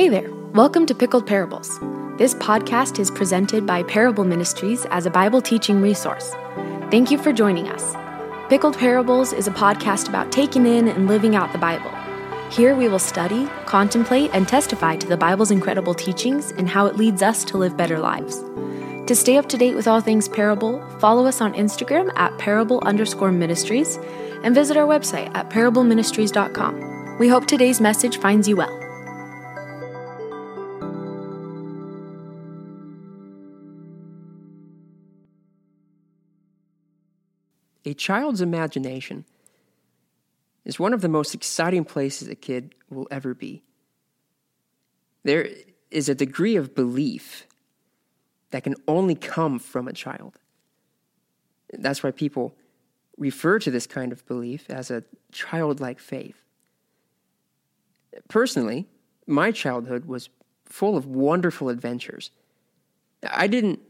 Hey there, welcome to Pickled Parables. This podcast is presented by Parable Ministries as a Bible teaching resource. Thank you for joining us. Pickled Parables is a podcast about taking in and living out the Bible. Here we will study, contemplate, and testify to the Bible's incredible teachings and how it leads us to live better lives. To stay up to date with all things parable, follow us on Instagram at parable underscore ministries and visit our website at parableministries.com. We hope today's message finds you well. A child's imagination is one of the most exciting places a kid will ever be. There is a degree of belief that can only come from a child. That's why people refer to this kind of belief as a childlike faith. Personally, my childhood was full of wonderful adventures. I didn't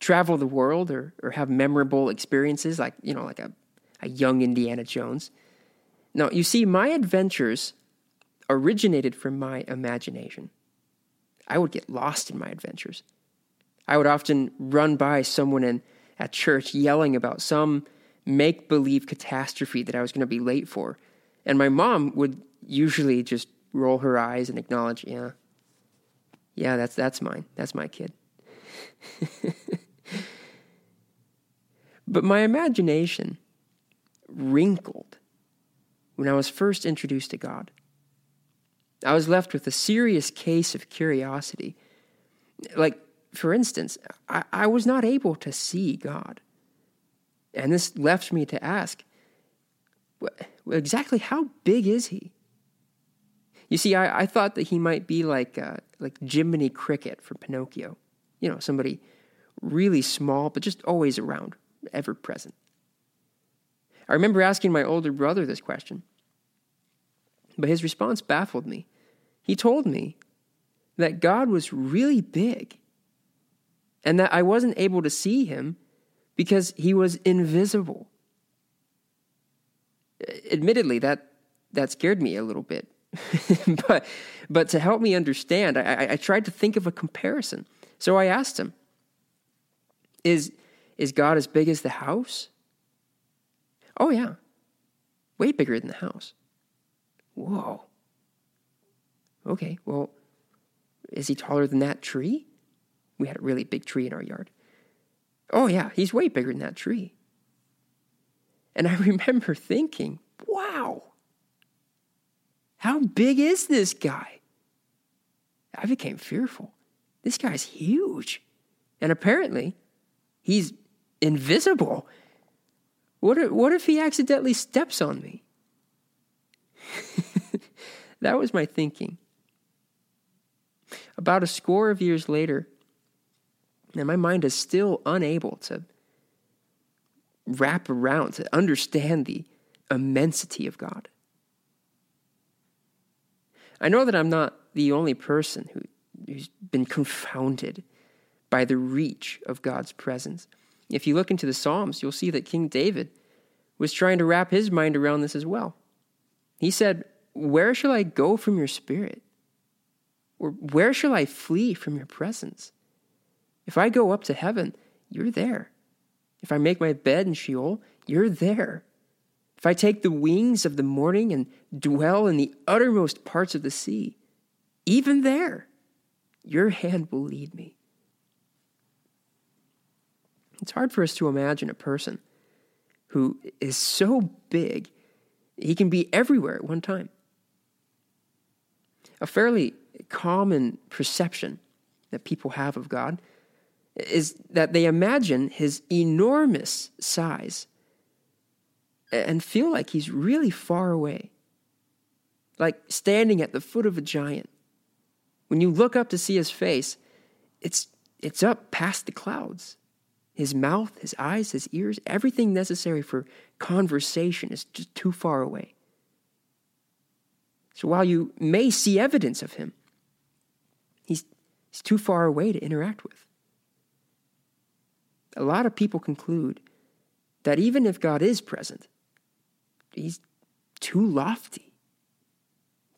travel the world or, or have memorable experiences like, you know, like a, a young Indiana Jones. No, you see, my adventures originated from my imagination. I would get lost in my adventures. I would often run by someone in, at church yelling about some make believe catastrophe that I was going to be late for. And my mom would usually just roll her eyes and acknowledge, yeah, yeah, that's, that's mine. That's my kid. but my imagination wrinkled when I was first introduced to God. I was left with a serious case of curiosity. Like, for instance, I, I was not able to see God. And this left me to ask exactly how big is he? You see, I, I thought that he might be like uh, like Jiminy Cricket from Pinocchio. You know, somebody really small, but just always around, ever present. I remember asking my older brother this question, but his response baffled me. He told me that God was really big and that I wasn't able to see him because he was invisible. Admittedly, that, that scared me a little bit. but, but to help me understand, I, I tried to think of a comparison. So I asked him, is, is God as big as the house? Oh, yeah. Way bigger than the house. Whoa. Okay, well, is he taller than that tree? We had a really big tree in our yard. Oh, yeah, he's way bigger than that tree. And I remember thinking, wow, how big is this guy? I became fearful. This guy's huge. And apparently, he's invisible. What if, what if he accidentally steps on me? that was my thinking. About a score of years later, and my mind is still unable to wrap around, to understand the immensity of God. I know that I'm not the only person who, who's been confounded by the reach of God's presence. If you look into the Psalms, you'll see that King David was trying to wrap his mind around this as well. He said, Where shall I go from your spirit? Or where shall I flee from your presence? If I go up to heaven, you're there. If I make my bed in Sheol, you're there. If I take the wings of the morning and dwell in the uttermost parts of the sea, even there, your hand will lead me. It's hard for us to imagine a person who is so big, he can be everywhere at one time. A fairly common perception that people have of God is that they imagine his enormous size and feel like he's really far away, like standing at the foot of a giant. When you look up to see his face, it's, it's up past the clouds. His mouth, his eyes, his ears, everything necessary for conversation is just too far away. So while you may see evidence of him, he's, he's too far away to interact with a lot of people conclude that even if God is present, he's too lofty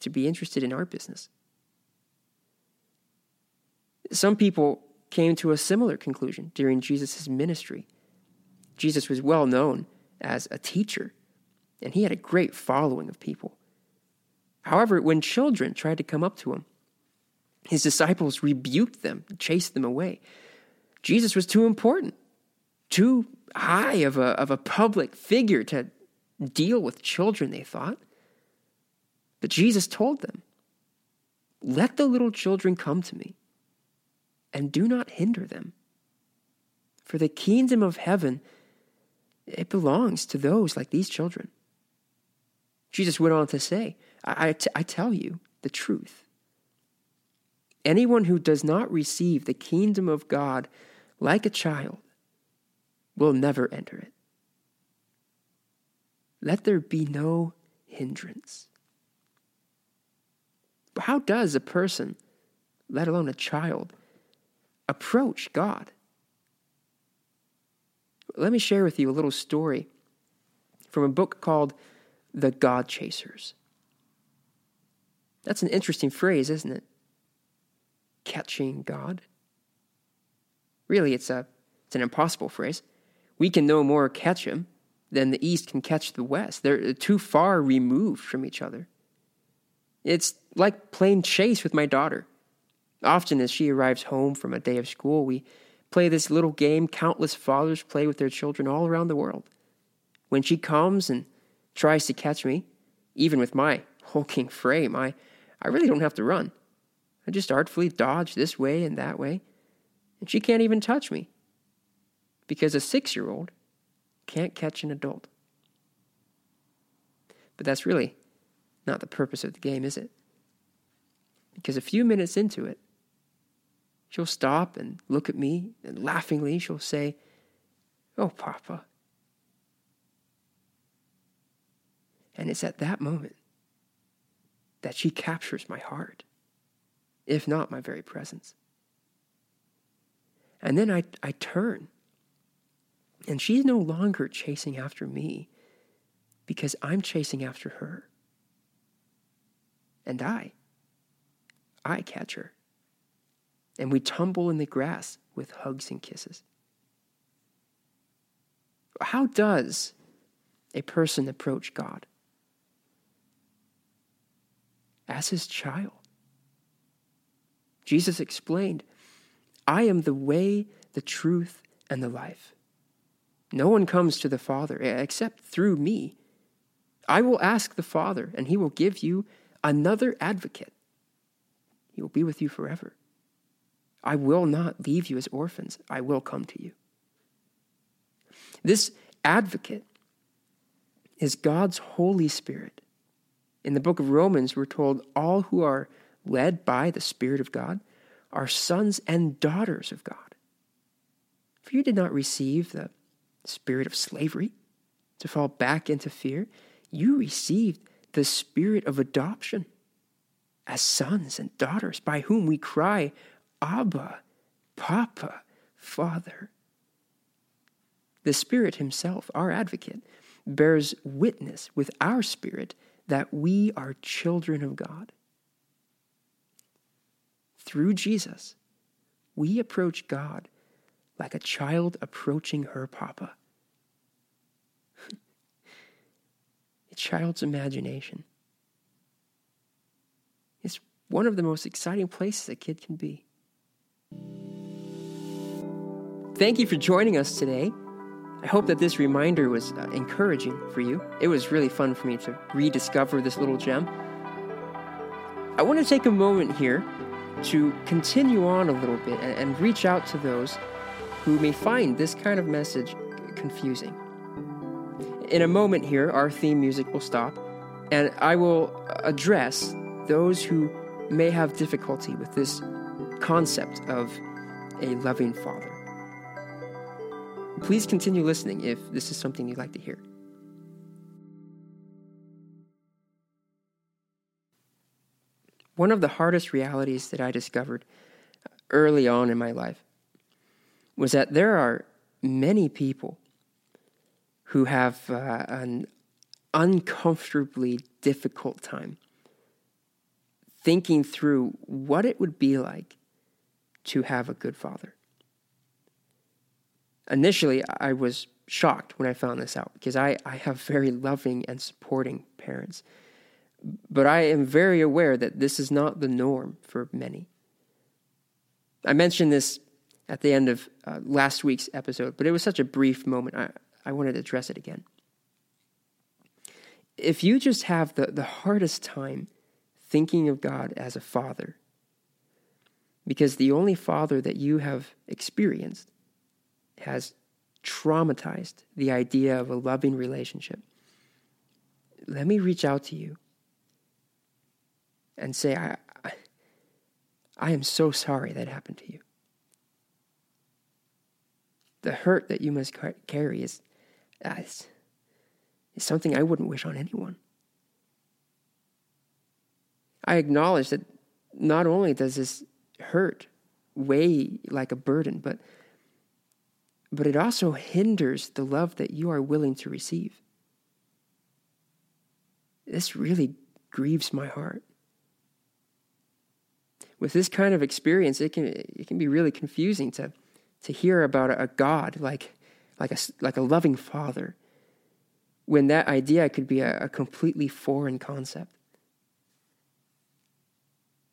to be interested in our business. Some people came to a similar conclusion during Jesus' ministry. Jesus was well known as a teacher, and he had a great following of people. However, when children tried to come up to him, his disciples rebuked them, chased them away. Jesus was too important, too high of a, of a public figure to deal with children, they thought. But Jesus told them, Let the little children come to me, and do not hinder them. For the kingdom of heaven, it belongs to those like these children. Jesus went on to say, I, I, t- I tell you the truth. Anyone who does not receive the kingdom of God like a child will never enter it. Let there be no hindrance. But how does a person, let alone a child, approach God? Let me share with you a little story from a book called The God Chasers. That's an interesting phrase, isn't it? Catching God. Really, it's, a, it's an impossible phrase. We can no more catch him than the East can catch the West. They're uh, too far removed from each other. It's like playing chase with my daughter. Often, as she arrives home from a day of school, we play this little game countless fathers play with their children all around the world. When she comes and tries to catch me, even with my hulking frame, I, I really don't have to run. I just artfully dodge this way and that way, and she can't even touch me. Because a six year old can't catch an adult. But that's really not the purpose of the game, is it? Because a few minutes into it, she'll stop and look at me, and laughingly she'll say, Oh, Papa. And it's at that moment that she captures my heart, if not my very presence. And then I, I turn and she's no longer chasing after me because I'm chasing after her. And I, I catch her. And we tumble in the grass with hugs and kisses. How does a person approach God? As his child. Jesus explained, I am the way, the truth, and the life. No one comes to the Father except through me. I will ask the Father, and he will give you another advocate. He will be with you forever. I will not leave you as orphans. I will come to you. This advocate is God's Holy Spirit. In the book of Romans, we're told all who are led by the Spirit of God are sons and daughters of God. For you did not receive the spirit of slavery, to fall back into fear, you received the spirit of adoption as sons and daughters, by whom we cry, Abba, Papa, Father. The Spirit Himself, our advocate, bears witness with our spirit that we are children of God. Through Jesus, we approach God like a child approaching her papa. a child's imagination. It's one of the most exciting places a kid can be. Thank you for joining us today. I hope that this reminder was uh, encouraging for you. It was really fun for me to rediscover this little gem. I want to take a moment here to continue on a little bit and, and reach out to those who may find this kind of message confusing. In a moment here, our theme music will stop, and I will address those who may have difficulty with this concept of a loving father. Please continue listening if this is something you'd like to hear. One of the hardest realities that I discovered early on in my life was that there are many people who have uh, an uncomfortably difficult time thinking through what it would be like to have a good father. Initially, I was shocked when I found this out because I, I have very loving and supporting parents. But I am very aware that this is not the norm for many. I mentioned this at the end of uh, last week's episode, but it was such a brief moment. I, I wanted to address it again. If you just have the, the hardest time thinking of God as a father, because the only father that you have experienced has traumatized the idea of a loving relationship, let me reach out to you and say, I, I, am so sorry that happened to you. The hurt that you must carry is, is, is something I wouldn't wish on anyone. I acknowledge that not only does this hurt weigh like a burden, but but it also hinders the love that you are willing to receive. This really grieves my heart. With this kind of experience, it can it can be really confusing to to hear about a God like like a like a loving father when that idea could be a, a completely foreign concept.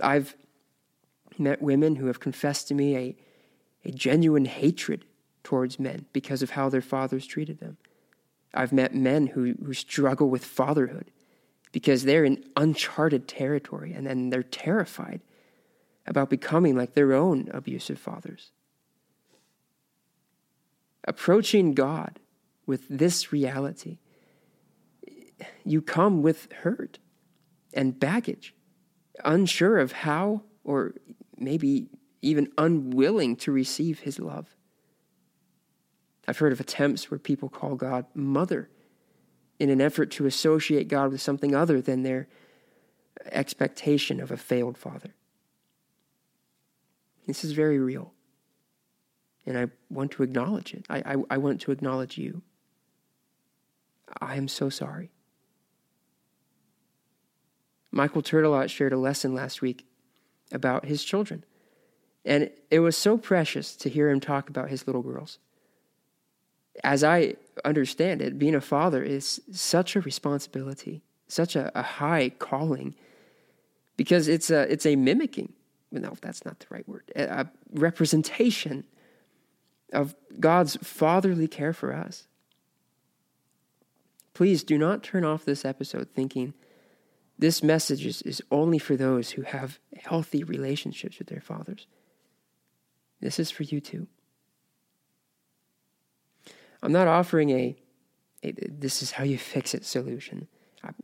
I've met women who have confessed to me a, a genuine hatred towards men because of how their fathers treated them. I've met men who, who struggle with fatherhood because they're in uncharted territory and then they're terrified about becoming like their own abusive fathers. Approaching God with this reality, you come with hurt and baggage, unsure of how or maybe even unwilling to receive his love. I've heard of attempts where people call God mother in an effort to associate God with something other than their expectation of a failed father. This is very real. And I want to acknowledge it. I, I, I want to acknowledge you. I am so sorry. Michael Turtelot shared a lesson last week about his children. And it was so precious to hear him talk about his little girls. As I understand it, being a father is such a responsibility, such a, a high calling, because it's a, it's a mimicking. No, that's not the right word. A, a representation of God's fatherly care for us. Please do not turn off this episode thinking this message is, is only for those who have healthy relationships with their fathers. This is for you too. I'm not offering a, a this is how you fix it solution. I'm,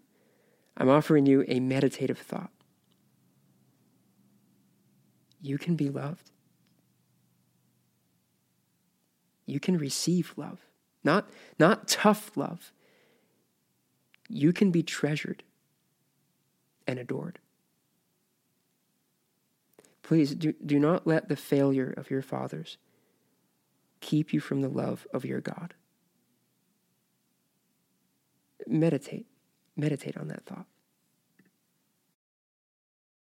I'm offering you a meditative thought. You can be loved. You can receive love. Not, not tough love. You can be treasured and adored. Please do, do not let the failure of your fathers keep you from the love of your God. Meditate. Meditate on that thought.